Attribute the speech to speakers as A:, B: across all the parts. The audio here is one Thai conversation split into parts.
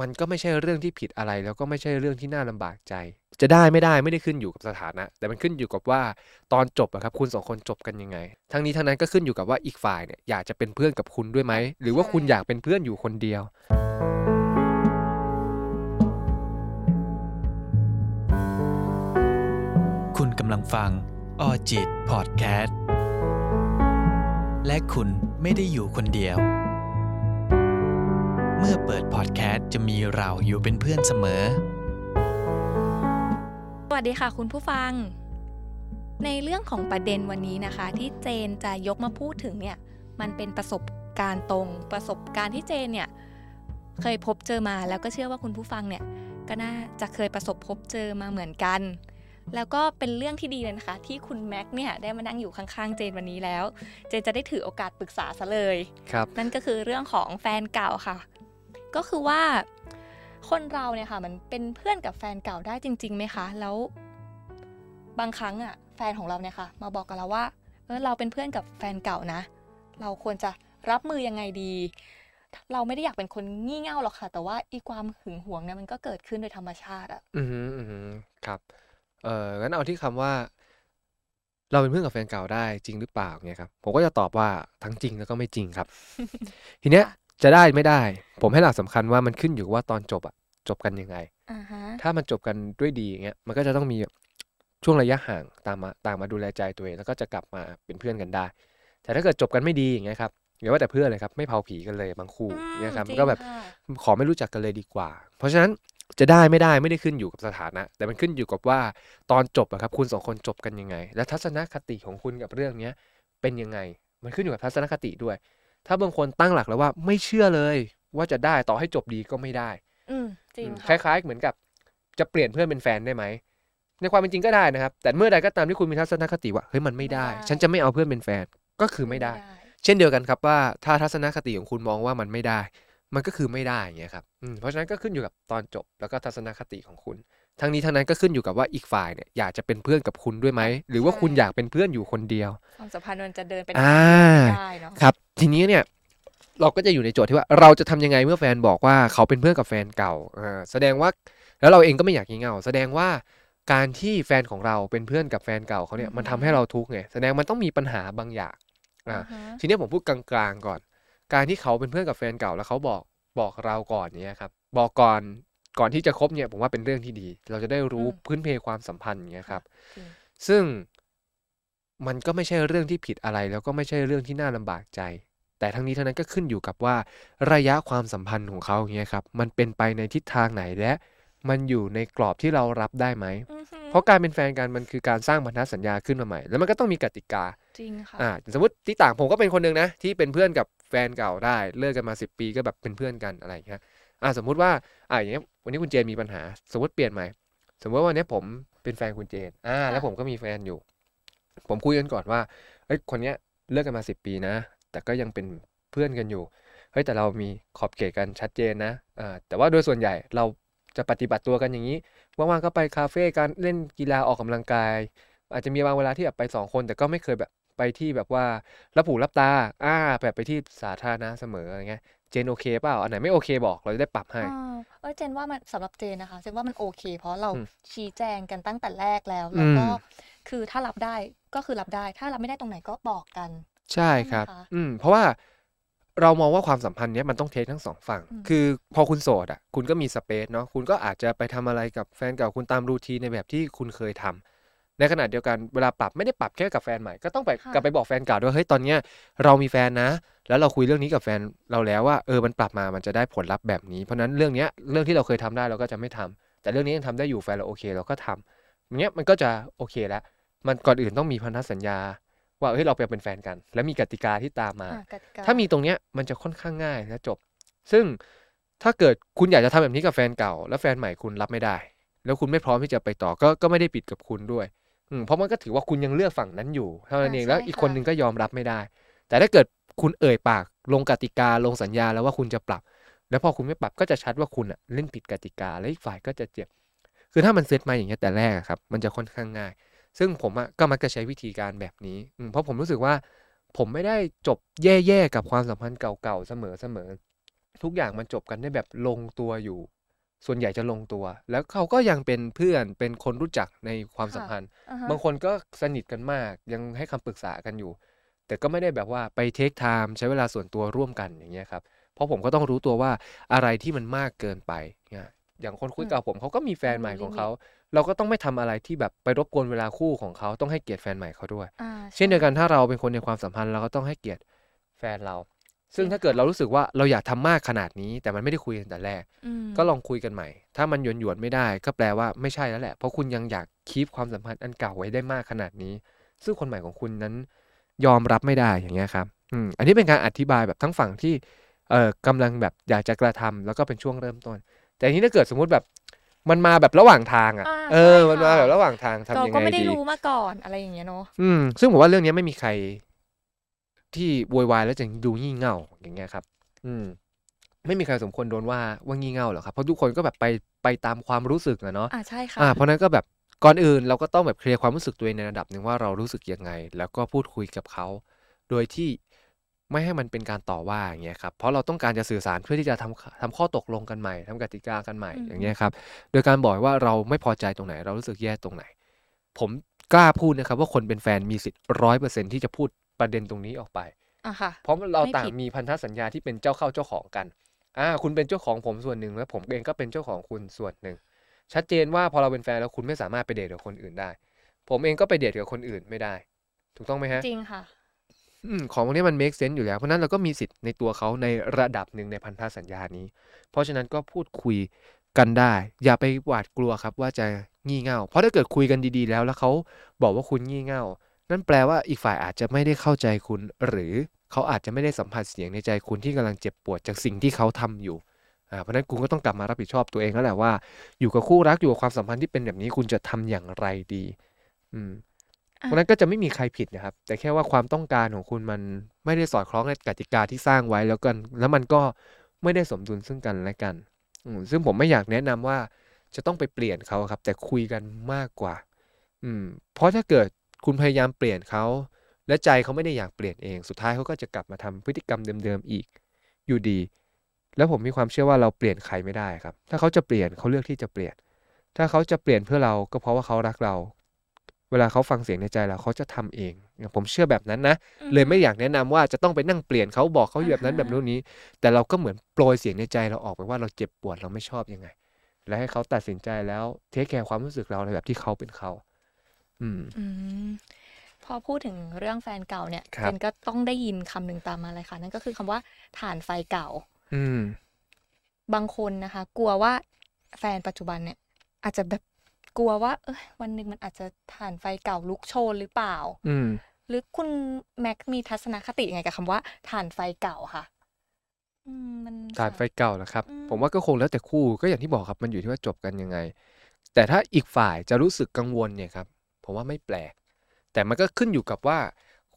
A: มันก็ไม่ใช่เรื่องที่ผิดอะไร แล้วก็ไม่ใช่เรื่องที่น่าลำบากใจ จะได้ไม่ได้ไม่ได้ขึ้นอยู่กับสถานะ แต่มันขึ้นอยู่กับว่าตอนจบอะครับคุณสองคนจบกันยังไง ทั้งนี้ทั้งนั้นก็ขึ้นอยู่กับว่าอีกฝ่ายเนี่ยอยากจะเป็นเพื่อนกับคุณด้วยไหมหรือว่าคุณอยากเป็นเพื่อนอยู่คนเดียว
B: คุณกำลังฟังออจิตพอดแคสต์ และคุณไม่ได้อยู่คนเดียว มื่อเปิดพอดแคสต์จะมีเราอยู่เป็นเพื่อนเสมอ
C: สวัสดีค่ะคุณผู้ฟัง ในเรื่องของประเด็นวันนี้นะคะ ที่เจนจะยกมาพูดถึงเนี่ยมันเป็นประสบการณ์ตรงประสบการณ์ที่เจนเนี่ยเคยพบเจอมาแล้วก็เชื่อว่าคุณผู้ฟังเนี่ยก็น่าจะเคยประสบพบเจอมาเหมือนกัน แล้วก็เป็นเรื่องที่ดีเลยนะคะ ที่คุณแม็กเนี่ยได้มานั่งอยู่ข้างๆเจนวันนี้แล้ว เจนจะได้ถือโอกาสปรึกษาซะเลย
A: ครับ
C: นั่นก็คือเรื่องของแฟนเก่าค่ะ ก็คือว่าคนเราเนี่ยค่ะ มันเป็นเพื่อนกับแฟนเก่าได้จริงๆไหมคะ แล้วบางครั้งอะแฟนของเราเนี่ยค่ะ มาบอกกับเราว่าเออเราเป็นเพื่อนกับแฟนเก่านะ เราควรจะรับมือยังไงดี เราไม่ได้อยากเป็นคนงี่เง่าหรอกค่ะ แต่ว่าอีความหึงหวงเนี่ยมันก็เกิดขึ้นโดยธรรมชาติอะ
A: อือหืออือหือครับเอองั้นเอาที่คำว่า เราเป็นเพื่อนกับแฟนเก่าได้จริงหรือเปล่าเนี่ยครับผมก็จะตอบว่าทั้งจริงแล้วก็ไม่จริงครับ ทีเนี้ย
C: ค่ะ
A: จะได้ไม่ได้ ผมให้หลักสำคัญว่ามันขึ้นอยู่กับว่าตอนจบอะจบกันยังไง
C: อ่าฮะ
A: ถ้ามันจบกันด้วยดีอย่างเงี้ยมันก็จะต้องมีช่วงระยะห่างตามมาตามมาดูแลใจตัวเองแล้วก็จะกลับมาเป็นเพื่อนกันได้ แต่ถ้าเกิดจบกันไม่ดีอย่างเงี้ยครับอย่าว่าแต่เพื่อนเลยครับไม่เผาผีกันเลยบางคู่
C: อืม
A: เนี่ยครับ
C: จริง
A: ก็แบบ
C: ค่ะ
A: ขอไม่รู้จักกันเลยดีกว่า เพราะฉะนั้นจะได้ไม่ได้ไม่ได้ขึ้นอยู่กับสถานะ แต่มันขึ้นอยู่กับว่าตอนจบอะครับคุณสองคนจบกันยังไง และทัศนคติของคุณกับเรื่องเนี้ยเป็นยังไง มันขึ้นอยู่กับทัศนคติด้วย ถ้าบางคนตั้งหลักแล้วว่าไม่เชื่อเลย ว่าจะได้ต่อให้จบดีก็ไม่ได้
C: อืมจริง
A: อืมค
C: ค่ะ
A: ล้าย ๆ เหมือนกับ จะเปลี่ยนเพื่อนเป็นแฟนได้ไหมในความเป็นจริงก็ได้นะครับ แต่เมื่อใดก็ตามที่คุณมีทัศนคติว่าเฮ้ยมันไม่ได้ ฉันจะไม่เอาเพื่อนเป็นแฟนก็คือไม่ได้ เช่นเดียวกันครับว่าถ้าทัศนคติของคุณมองว่ามันไม่ได้ มันก็คือไม่ได้อย่างเงี้ยครับอืมเพราะฉะนั้นก็ขึ้นอยู่กับตอนจบแล้วก็ทัศนคติของคุณทั้งนี้ทั้งนั้นก็ขึ้นอยู่กับว่าอีกฝ่ายเนี่ยอยากจะเป็นเพื่อนกับคุณด้วยไหมหรือว่าคุณอยากเป็นเพื่อนอยู่คนเดียว
C: ความสัมพันธ์มันจะเดินไป
A: อ่า
C: ได้เนาะ
A: ครับ ทีนี้เนี่ยเราก็จะอยู่ในโจทย์ที่ว่าเราจะทำยังไงเมื่อแฟนบอกว่าเขาเป็นเพื่อนกับแฟนเก่าอ่าแสดงว่าแล้วเราเองก็ไม่อยากงี่เง่าแสดงว่าการที่แฟนของเราเป็นเพื่อนกับแฟนเก่าเขาเนี่ยมันทำให้เราทุกข์ไงแสดงมันต้องมีปัญหาบางอย่างอ่า
C: อ่าฮะ
A: ทีนี้ผมพูดกลางๆก่อน การที่เขาเป็นเพื่อนกับแฟนเก่าแล้วเขาบอกบอกเราก่อนเนี่ยครับบอกก่อนก่อนที่จะคบเนี่ยผมว่าเป็นเรื่องที่ดี เราจะได้รู้พื้นเพความสัมพันธ์อย่างเงี้ยครับ
C: จริง
A: ซึ่ง มันก็ไม่ใช่เรื่องที่ผิดอะไร แล้วก็ไม่ใช่เรื่องที่น่าลำบากใจ แต่ทั้งนี้ทั้งนั้นก็ขึ้นอยู่กับว่าระยะความสัมพันธ์ของเขาอย่างเงี้ยครับมันเป็นไปในทิศทางไหนและ มันอยู่ในกรอบที่เรารับได้ไหม
C: อือหือ
A: เพราะการเป็นแฟนกันมันคือการสร้างพันธสัญญาขึ้นมาใหม่ แล้วมันก็ต้องมีกติกา
C: จริงค่ะ
A: อ่าสมมติที่ต่างผมก็เป็นคนหนึ่งนะที่เป็นเพื่อนกับแฟนเก่าได้เลิกกันมาสิบปีก็แบบเป็นเพื่อนกันอะไรอย่างเงี้ยอ่าสมมุติว่าอ่าอย่างเงี้ยวันนี้คุณเจนมีปัญหา สมมติเปลี่ยนใหม่ สมมติว่าวันนี้ผมเป็นแฟนคุณเจนอ่าแล้วผมก็มีแฟนอยู่ ผมคุยกันก่อนว่าเอ้ยคนเนี้ยเลิกกันมาสิบปีนะ แต่ก็ยังเป็นเพื่อนกันอยู่เฮ้ยแต่เรามีขอบเขตกันชัดเจนนะอ่าแต่ว่าโดยส่วนใหญ่เราจะปฏิบัติตัวกันอย่างนี้ว่างๆก็ไปคาเฟ่กันเล่นกีฬาออกกำลังกาย อาจจะมีบางเวลาที่แบบไปสองคน แต่ก็ไม่เคยแบบไปที่แบบว่ารับหูรับตาอ่าแบบไปที่สาธารณะเสมออะไรเงี้ยเจนโอเคเปล่าอันไหนไม่โอเคบอกเราจะได้ปรับให้
C: อ่าเออเจนว่ามันสำหรับเจนนะคะเจนว่ามันโอเค เพราะเรา
A: อืม
C: ชี้แจงกันตั้งแต่แรกแล้วแล้วก็
A: อืม
C: คือถ้ารับได้ก็คือรับได้ ถ้ารับไม่ได้ตรงไหนก็บอกกัน
A: ใช่ครับ
C: ใช่ไหมคะ
A: อืม เพราะว่าเรามองว่าความสัมพันธ์เนี้ยมันต้องเทคทั้งสองฝั่ง
C: อืม
A: คือพอคุณโสดอะ คุณก็มีสเปซเนาะ คุณก็อาจจะไปทำอะไรกับแฟนเก่าคุณตามรูทีนในแบบที่คุณเคยทำในขณะเดียวกันเวลาปรับไม่ได้ปรับแค่กับแฟนใหม่ ก็ต้องไป
C: ค่ะ
A: กลับไปบอกแฟนเก่าด้วย เฮ้ย ตอนเนี้ยเรามีแฟนนะ แล้วเราคุยเรื่องนี้กับแฟนเราแล้วว่า เออ มันปรับมา มันจะได้ผลลัพธ์แบบนี้ เพราะฉะนั้นเรื่องเนี้ยเรื่องที่เราเคยทำได้เราก็จะไม่ทำแต่เรื่องนี้ยังทำได้อยู่แฟนเราโอเค เราก็ทำอย่างเงี้ยมันก็จะโอเคแล้ว มันก่อนอื่นต้องมีพันธสัญญา ว่าเฮ้ยเราไปเป็นแฟนกัน และมีกติกาที่ตามมา
C: อะกติกา
A: ถ้ามีตรงเนี้ยมันจะค่อนข้างง่ายและจบ ซึ่งถ้าเกิดคุณอยากจะทำแบบนี้กับแฟนเก่า แล้วแฟนใหม่คุณรับไม่ได้ แล้วคุณไม่พร้อมที่จะไปต่อก็ก็ไม่ได้ปิดกับคุณด้วยอืมเพราะมันก็ถือว่าคุณยังเลือกฝั่งนั้นอยู่เท่านั้นเองแล้วอีกคนนึงก็ยอมรับไม่ได้ แต่ถ้าเกิดคุณเอ่ยปากลงกติกาลงสัญญาแล้วว่าคุณจะปรับ แล้วพอคุณไม่ปรับก็จะชัดว่าคุณอะเล่นผิดกติกา และอีกฝ่ายก็จะเจ็บ คือถ้ามันเซตมาอย่างเงี้ยแต่แรกอะครับ มันจะค่อนข้างง่าย ซึ่งผมอะก็มักจะใช้วิธีการแบบนี้อืมเพราะผมรู้สึกว่า ผมไม่ได้จบแย่ๆกับความสัมพันธ์เก่าๆเสมอทุกอย่างมันจบกันได้แบบลงตัวอยู่ ส่วนใหญ่จะลงตัว แล้วเขาก็ยังเป็นเพื่อนเป็นคนรู้จักในความสัมพันธ์
C: อ่าฮะ
A: บางคนก็สนิทกันมากยังให้คำปรึกษากันอยู่ แต่ก็ไม่ได้แบบว่าไป take time ใช้เวลาส่วนตัวร่วมกันอย่างเงี้ยครับเพราะผมก็ต้องรู้ตัวว่าอะไรที่มันมากเกินไปเนี่ยอย่างคนคุย
C: อืม
A: เก่าผมเขาก็มีแฟน
C: ต้องมี
A: ใหม่ของ
C: limit
A: เขา เราก็ต้องไม่ทำอะไรที่แบบไปรบกวนเวลาคู่ของเขาต้องให้เกียรติแฟนใหม่เขาด้วย
C: อ่า
A: เช่นเดียวกันถ้าเราเป็นคนในความสัมพันธ์เราก็ต้องให้เกียรติแฟนเรา ซึ่ง
C: จริง
A: ถ้าเกิด
C: ค่ะ
A: เรารู้สึกว่าเราอยากทำมากขนาดนี้ แต่มันไม่ได้คุยกันแต่แรก
C: อืม
A: ก็ลองคุยกันใหม่ ถ้ามันหยวนหยวนๆไม่ได้ ก็แปลว่าไม่ใช่แล้วแหละ เพราะคุณยังอยากคีปความสัมพันธ์อันเก่าไว้ได้มากขนาดนี้ ซึ่งคนใหม่ของคุณนั้นยอมรับไม่ได้อย่างเงี้ยครับอืมอันนี้เป็นการอธิบายแบบทั้งฝั่งที่เอ่อกำลังแบบอยากจะกระทำแล้วก็เป็นช่วงเริ่มต้น แต่ทีนี้ถ้าเกิดสมมุติแบบ มันมาแบบระหว่างทางอะ
C: อ่า
A: เออ
C: ใช่
A: มันมา
C: ค่ะ
A: แบบระหว่างทางทำ
C: เรา
A: ยัง
C: ก็
A: ไง
C: ไม่ได้
A: ดี
C: รู้มาก่อนอะไรอย่างเงี้ยเนาะ
A: อืม ซึ่งผมว่าเรื่องนี้ไม่มีใคร ที่โวยวายแล้วจะดูงี่เง่าอย่างเงี้ยครับ อืม ไม่มีใครสมควรโดนว่าว่างี่เง่าหรอกครับเพราะทุกคนก็แบบไปไปตามความรู้สึกอะเนาะ
C: อ่าใช่ค่ะ
A: อ่าเพราะนั้นก็แบบก่อนอื่นเราก็ต้องแบบเคลียร์ความรู้สึกตัวเองในระดับหนึ่งว่าเรารู้สึกยังไง แล้วก็พูดคุยกับเขา โดยที่ ไม่ให้มันเป็นการต่อว่าอย่างเงี้ยครับเพราะเราต้องการจะสื่อสารเพื่อที่จะทำทำข้อตกลงกันใหม่ทำกติกากันใหม่
C: อืม
A: อย่างเงี้ยครับโดยการบอกว่าเราไม่พอใจตรงไหน เรารู้สึกแย่ตรงไหน ผมกล้าพูดนะครับว่าคนเป็นแฟนมีสิทธิ์ร้อยเปอร์เซ็นที่จะพูดประเด็นตรงนี้ออกไป
C: อะค่ะ
A: เพราะเรา
C: ไม่
A: ต่าง
C: ผิด
A: มีพันธสัญญาที่เป็นเจ้าเข้าเจ้าของกันอ่าคุณเป็นเจ้าของผมส่วนหนึ่งแล้วผมเองก็เป็นเจ้าของคุณส่วนหนึ่ง ชัดเจนว่าพอเราเป็นแฟนแล้วคุณไม่สามารถไปเดทกับคนอื่นได้ ผมเองก็ไปเดทกับคนอื่นไม่ได้ ถูกต้องไหมฮะ
C: จริงค่ะ
A: อืม ของพวกนี้มัน make sense อยู่แล้ว เพราะนั้นเราก็มีสิทธิ์ในตัวเขาในระดับหนึ่งในพันธสัญญานี้ เพราะฉะนั้นก็พูดคุยกันได้ อย่าไปหวาดกลัวครับว่าจะงี่เง่า เพราะถ้าเกิดคุยกันดีๆ แล้วแล้วเขาบอกว่าคุณงี่เง่า นั่นแปลว่าอีกฝ่ายอาจจะไม่ได้เข้าใจคุณ หรือเขาอาจจะไม่ได้สัมผัสเสียงในใจคุณที่กำลังเจ็บปวดจากสิ่งที่เขาทำอยู่เพราะนั้นคุณก็ต้องกลับมารับผิดชอบตัวเองแล้วแหละว่า อยู่กับคู่รักอยู่กับความสัมพันธ์ที่เป็นแบบนี้คุณจะทำอย่างไรดี อืม เพราะนั้นก็จะไม่มีใครผิดนะครับ แต่แค่ว่าความต้องการของคุณมันไม่ได้สอดคล้องในกติกาที่สร้างไว้แล้วกัน แล้วมันก็ไม่ได้สมดุลซึ่งกันและกันซึ่งผมไม่อยากแนะนำว่าจะต้องไปเปลี่ยนเขาครับ แต่คุยกันมากกว่า อืม เพราะถ้าเกิดคุณพยายามเปลี่ยนเขาและใจเขาไม่ได้อยากเปลี่ยนเอง สุดท้ายเขาก็จะกลับมาทำพฤติกรรมเดิมๆอีก อยู่ดี แล้วผมมีความเชื่อว่าเราเปลี่ยนใครไม่ได้ครับ ถ้าเขาจะเปลี่ยนเขาเลือกที่จะเปลี่ยน ถ้าเขาจะเปลี่ยนเพื่อเราก็เพราะว่าเขารักเรา เวลาเขาฟังเสียงในใจเราเขาจะทำเอง ผมเชื่อแบบนั้นนะ เลยไม่อยากแนะนำว่าจะต้องไปนั่งเปลี่ยนเขาบอกเขาแบบนั้น
C: อ่าฮะ
A: แบบนู้นนี้ แต่เราก็เหมือนโปรยเสียงในใจเราออกไปว่าเราเจ็บปวดเราไม่ชอบยังไง และให้เขาตัดสินใจแล้วเทคแคร์ความรู้สึกเราในแบบที่เขาเป็นเขา อืม
C: อืมพอพูดถึงเรื่องแฟนเก่าเนี่ย
A: ครับ
C: เจนก็ต้องได้ยินคำหนึ่งตามมาเลยค่ะ นั่นก็คือคำว่าฐานไฟเก่า
A: อืม
C: บางคนนะคะ กลัวว่าแฟนปัจจุบันเนี่ย อาจจะแบบ กลัวว่า เอยวันหนึ่งมันอาจจะฐานไฟเก่าลุกโชนหรือเปล่า
A: อืม
C: หรือคุณแม็กมีทัศนคติยังไงกับคำว่าฐานไฟเก่าค่ะ อืมมัน
A: ฐานไฟเก่าแหละครับ
C: อืม
A: ผมว่าก็คงแล้วแต่คู่ก็อย่างที่บอกครับมันอยู่ที่ว่าจบกันยังไง แต่ถ้าอีกฝ่ายจะรู้สึกกังวลเนี่ยครับผมว่าไม่แปลก แต่มันก็ขึ้นอยู่กับว่า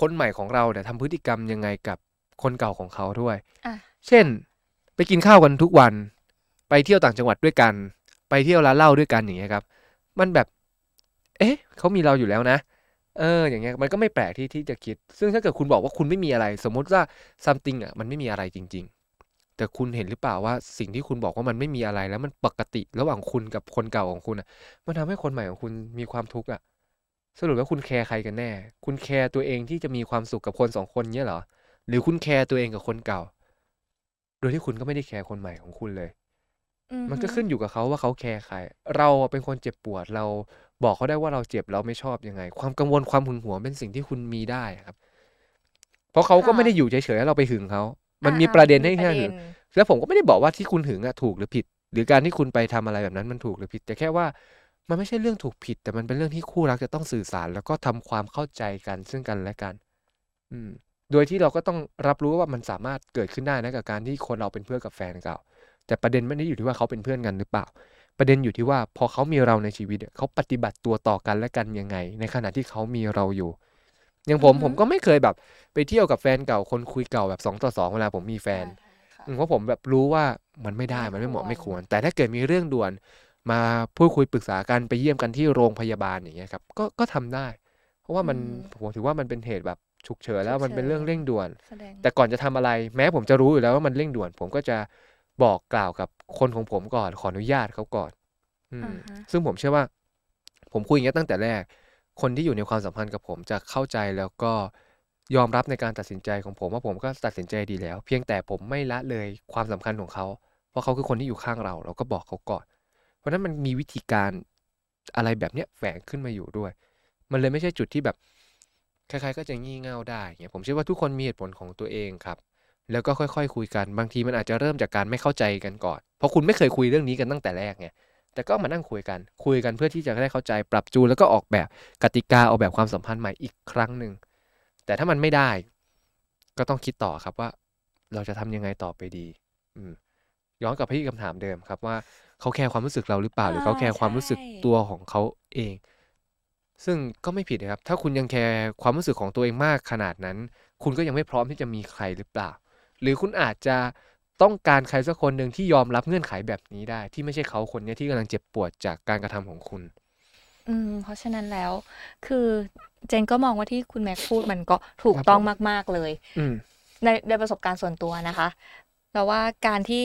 A: คนใหม่ของเราเนี่ยทำพฤติกรรมยังไงกับคนเก่าของเขาด้วย
C: อะ
A: เช่น ไปกินข้าวกันทุกวัน ไปเที่ยวต่างจังหวัดด้วยกัน ไปเที่ยวร้านเหล้าด้วยกันอย่างเงี้ยครับ มันแบบ เอ๊ะเขามีเราอยู่แล้วนะเอออย่างเงี้ยมันก็ไม่แปลกที่ที่จะคิด ซึ่งถ้าเกิดคุณบอกว่าคุณไม่มีอะไร สมมติว่า something อะมันไม่มีอะไรจริง ๆ แต่คุณเห็นหรือเปล่าว่าสิ่งที่คุณบอกว่ามันไม่มีอะไรแล้วมันปกติระหว่างคุณกับคนเก่าของคุณอะ มันทำให้คนใหม่ของคุณมีความทุกข์อะ สรุปว่าคุณแคร์ใครกันแน่ คุณแคร์ตัวเองที่จะมีความสุขกับคนสองคนเนี้ยเหรอหรือคุณแคร์ตัวเองกับคนเก่า โดยที่คุณก็ไม่ได้แคร์คนใหม่ของคุณเลย มันก็
C: ฮึ
A: ขึ้นอยู่กับเขาว่าเขาแคร์ใคร เราอะเป็นคนเจ็บปวดเราบอกเขาได้ว่าเราเจ็บเราไม่ชอบยังไง ความกังวลความหึงหวงเป็นสิ่งที่คุณมีได้ครับ เพราะเขาก็ไม่ได้อยู่เฉยๆแล้วเราไปหึงเขา มันมี
C: อ่า
A: ประเด็น
C: มี
A: ให้
C: ป
A: แค่
C: ระ
A: หึ
C: เด็
A: ง
C: น
A: แล้วผมก็ไม่ได้บอกว่าที่คุณหึงอะถูกหรือผิด หรือการที่คุณไปทำอะไรแบบนั้นมันถูกหรือผิด แต่แค่ว่ามันไม่ใช่เรื่องถูกผิด แต่มันเป็นเรื่องที่คู่รักจะต้องสื่อสาร แล้วก็ทำความเข้าใจกันซึ่งกันและกัน อืม โดยที่เราก็ต้องรับรู้ว่ามันสามารถเกิดขึ้นได้นะกับการที่คนเราเป็นเพื่อนกับแฟนเก่า แต่ประเด็นไม่ได้อยู่ที่ว่าเขาเป็นเพื่อนกันหรือเปล่า ประเด็นอยู่ที่ว่าพอเขามีเราในชีวิตอะเขาปฏิบัติตัวต่อกันและกันยังไง ในขณะที่เขามีเราอยู่ อย่างผม
C: อือฮึ
A: ผมก็ไม่เคยแบบ ไปเที่ยวกับแฟนเก่าคนคุยเก่าแบบสองต่อสองเวลาผมมีแฟน
C: ค่ะ
A: อืมเพราะผมแบบรู้ว่ามันไม่ได้
C: ไม่
A: มันไม่เหมาะ
C: ควร
A: ไม่ควร แต่ถ้าเกิดมีเรื่องด่วนมาพูดคุยปรึกษากันไปเยี่ยมกันที่โรงพยาบาลอย่างเงี้ยครับก็ก็ทำได้ เพราะว่ามันผมถือว่ามันเป็นเหตุแบบฉุกเฉินแล้วมันเป็นเรื่องเร่งด่วน
C: แสดง
A: แต่ก่อนจะทำอะไร แม้ผมจะรู้อยู่แล้วว่ามันเร่งด่วน ผมก็จะ บอกกล่าวกับคนของผมก่อนขออนุญาตเขาก่อน อืม
C: อ่าฮะ
A: ซึ่งผมเชื่อว่า ผมคุยอย่างนี้ยตั้งแต่แรก คนที่อยู่ในความสัมพันธ์กับผมจะเข้าใจแล้วก็ยอมรับในการตัดสินใจของผมว่าผมก็ตัดสินใจดีแล้ว เพียงแต่ผมไม่ละเลยความสำคัญของเขา เพราะเขาคือคนที่อยู่ข้างเรา เราก็บอกเขาก่อน เพราะฉะนั้นมันมีวิธีการอะไรแบบเนี้ยแฝงขึ้นมาอยู่ด้วย มันเลยไม่ใช่จุดที่แบบใครๆก็จะงี่เง่าได้เงี้ยผมเชื่อว่าทุกคนมีเหตุผลของตัวเองครับ แล้วก็ค่อย ๆ คุยกันบางทีมันอาจจะเริ่มจากการไม่เข้าใจกันก่อน เพราะคุณไม่เคยคุยเรื่องนี้กันตั้งแต่แรกไงแต่ก็มานั่งคุยกัน คุยกันเพื่อที่จะได้เข้าใจปรับจูนแล้วก็ออกแบบกติกาออกแบบความสัมพันธ์ใหม่อีกครั้งหนึ่งแต่ถ้ามันไม่ได้ ก็ต้องคิดต่อครับว่า เราจะทำยังไงต่อไปดี อืมย้อนกลับไปที่คำถามเดิมครับว่าเขาแคร์ความรู้สึกเราหรือเปล่าหรือเขาแคร์ความรู้สึกตัวของเขาเอง ซึ่งก็ไม่ผิดนะครับ ถ้าคุณยังแคร์ความรู้สึกของตัวเองมากขนาดนั้น คุณก็ยังไม่พร้อมที่จะมีใครหรือเปล่า หรือคุณอาจจะต้องการใครสักคนหนึ่งที่ยอมรับเงื่อนไขแบบนี้ได้ ที่ไม่ใช่เขาคนเนี้ยที่กำลังเจ็บปวดจากการกระทำของคุณ
C: อืม เพราะฉะนั้นแล้ว คือเจนก็มองว่าที่คุณแม็กพูดมันก็ถูก
A: ครับ
C: ต้อง
A: ผม
C: มาก ๆเลย
A: อืม
C: ในในประสบการณ์ส่วนตัวนะคะเราว่าการที่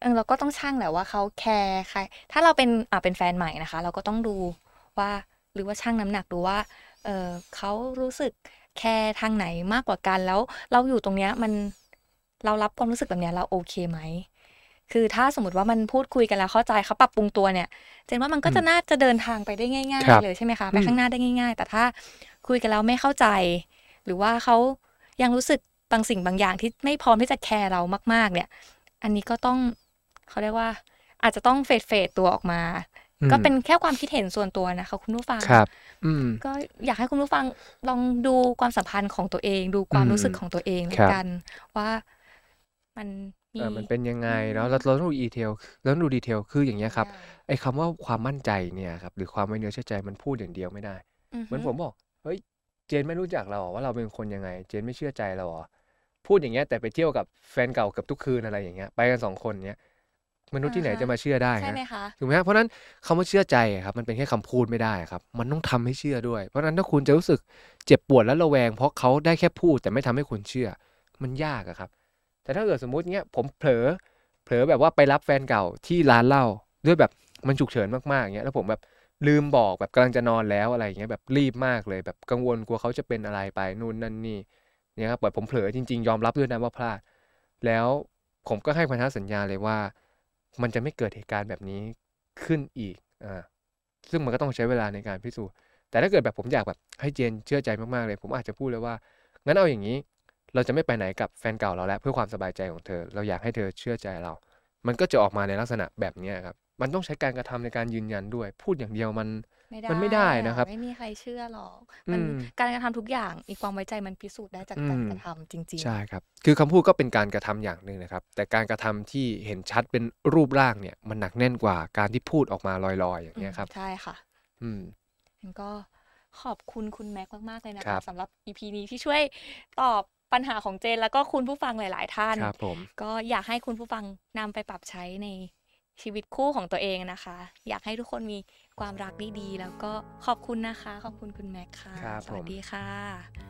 C: เออเราก็ต้องช่างแหละว่าเขาแคร์ใคร ถ้าเราเป็นอ่าเป็นแฟนใหม่นะคะ เราก็ต้องดูว่าหรือว่าช่างน้ำหนักดูว่า เออเขารู้สึกแคร์ทางไหนมากกว่ากันแล้ว เราอยู่ตรงเนี้ยมัน เรารับความรู้สึกแบบเนี้ยเราโอเคไหมคือถ้าสมมติว่ามันพูดคุยกันแล้วเข้าใจเขาปรับปรุงตัวเนี่ยเจนว่ามันก็จะ
A: อืม
C: น่าจะเดินทางไปได้ง่าย
A: ครับ
C: ๆเลยใช่ไหมคะไป
A: อืม
C: ข้างหน้าได้ง่าย ๆ แต่ถ้าคุยกันแล้วไม่เข้าใจ หรือว่าเขายังรู้สึกบางสิ่งบางอย่างที่ไม่พร้อมที่จะแคร์เรามาก ๆ เนี่ย อันนี้ก็ต้องเขาเรียกว่า อาจจะต้องเฟดเฟดตัวออกมา
A: อืม
C: ก็เป็นแค่ความคิดเห็นส่วนตัวนะคะคุณผู้ฟัง
A: ครับอืม
C: ก็อยากให้คุณผู้ฟังลองดูความสัมพันธ์ของตัวเอง ดูความ
A: อืม
C: รู้สึกของตัวเอง
A: ค
C: แล้
A: รั
C: ว
A: บ
C: กันว่า มันมี
A: เออมันเป็นยังไง
C: อืม
A: เนาะเราเราต้องดูดีเทลเราต้องดูดีเทลคืออย่างเงี้ยครับไอ้คำว่าความมั่นใจเนี่ยครับหรือความไว้เนื้อเชื่อใจมันพูดอย่างเดียวไม่ได้เหมือนผมบอกเฮ้ยเจนไม่รู้จักเราเหรอว่าเราเป็นคนยังไง เจนไม่เชื่อใจเราเหรอพูดอย่างเงี้ยแต่ไปเที่ยวกับแฟนเก่าเกือบทุกคืนอะไรอย่างเงี้ยไปกันสองคนเนี้ยมนุษย์ที่ไหน
C: อ่าฮะ
A: จะมาเชื่อได้
C: ใช่
A: ฮะ
C: ไหมคะ
A: ถูกไหมครับเพราะฉะนั้นคำว่าเชื่อใจอะครับมันเป็นแค่คำพูดไม่ได้ครับ มันต้องทำให้เชื่อด้วย เพราะฉะนั้นถ้าคุณจะรู้สึกเจ็บปวดและระแวง เพราะเขาได้แค่พูดแต่ไม่ทำให้คุณเชื่อ มันยากอะครับ แต่ถ้าเกิดสมมติเงี้ยผมเผลอเผลอแบบว่าไปรับแฟนเก่าที่ร้านเหล้าด้วยแบบมันฉุกเฉินมากๆเงี้ยแล้วผมแบบลืมบอกแบบกำลังจะนอนแล้วอะไรเงี้ยแบบรีบมากเลยแบบกังวลกลัวเขาจะเป็นอะไรไปนู่นนั่นนี่เนี่ยครับแบบผมเผลอจริง ๆ ยอมรับด้วยนะว่าพลาด แล้วผมก็ให้พันธสัญญาเลยว่า มันจะไม่เกิดเหตุการณ์แบบนี้ขึ้นอีกอ่าซึ่งมันก็ต้องใช้เวลาในการพิสูจน์แต่ถ้าเกิดแบบผมอยากแบบให้เจนเชื่อใจมากๆเลย ผมอาจจะพูดเลยว่างั้นเอาอย่างนี้ เราจะไม่ไปไหนกับแฟนเก่าเราแล้วเพื่อความสบายใจของเธอ เราอยากให้เธอเชื่อใจเรา มันก็จะออกมาในลักษณะแบบเนี้ยครับ มันต้องใช้การกระทำในการยืนยันด้วย พูดอย่างเดียวมันมันไม่ได้
C: อ
A: นะครับ
C: ไม่มีใครเชื่อหรอก มัน
A: อืม
C: การกระทำทุกอย่างมีความไว้ใจมันพิสูจน์ได้จากการ
A: อืม
C: กระทำจริง
A: ใช่ครับ คือคำพูดก็เป็นการกระทำอย่างหนึ่งนะครับ แต่การกระทำที่เห็นชัดเป็นรูปร่างเนี่ย มันหนักแน่นกว่าการที่พูดออกมาลอยๆ อย่าง
C: ๆ
A: เงี้ยครับ
C: ใช่ค่ะ
A: อืม
C: งั้นก็ขอบคุณคุณแม็กมากๆเลยนะ
A: ครั
C: คะ
A: บ
C: สำหรับ EP นี้ที่ช่วยตอบ ปัญหาของเจนแล้วก็คุณผู้ฟังหลาย ๆ ท่าน
A: ครับผม
C: ก็อยากให้คุณผู้ฟังนำไปปรับใช้ในชีวิตคู่ของตัวเองนะคะ อยากให้ทุกคนมีความรักดีๆแล้วก็ขอบคุณนะคะ ขอบคุณคุณแม็กค่ะ
A: ครับ
C: สวัส
A: ผม
C: ดีค่ะ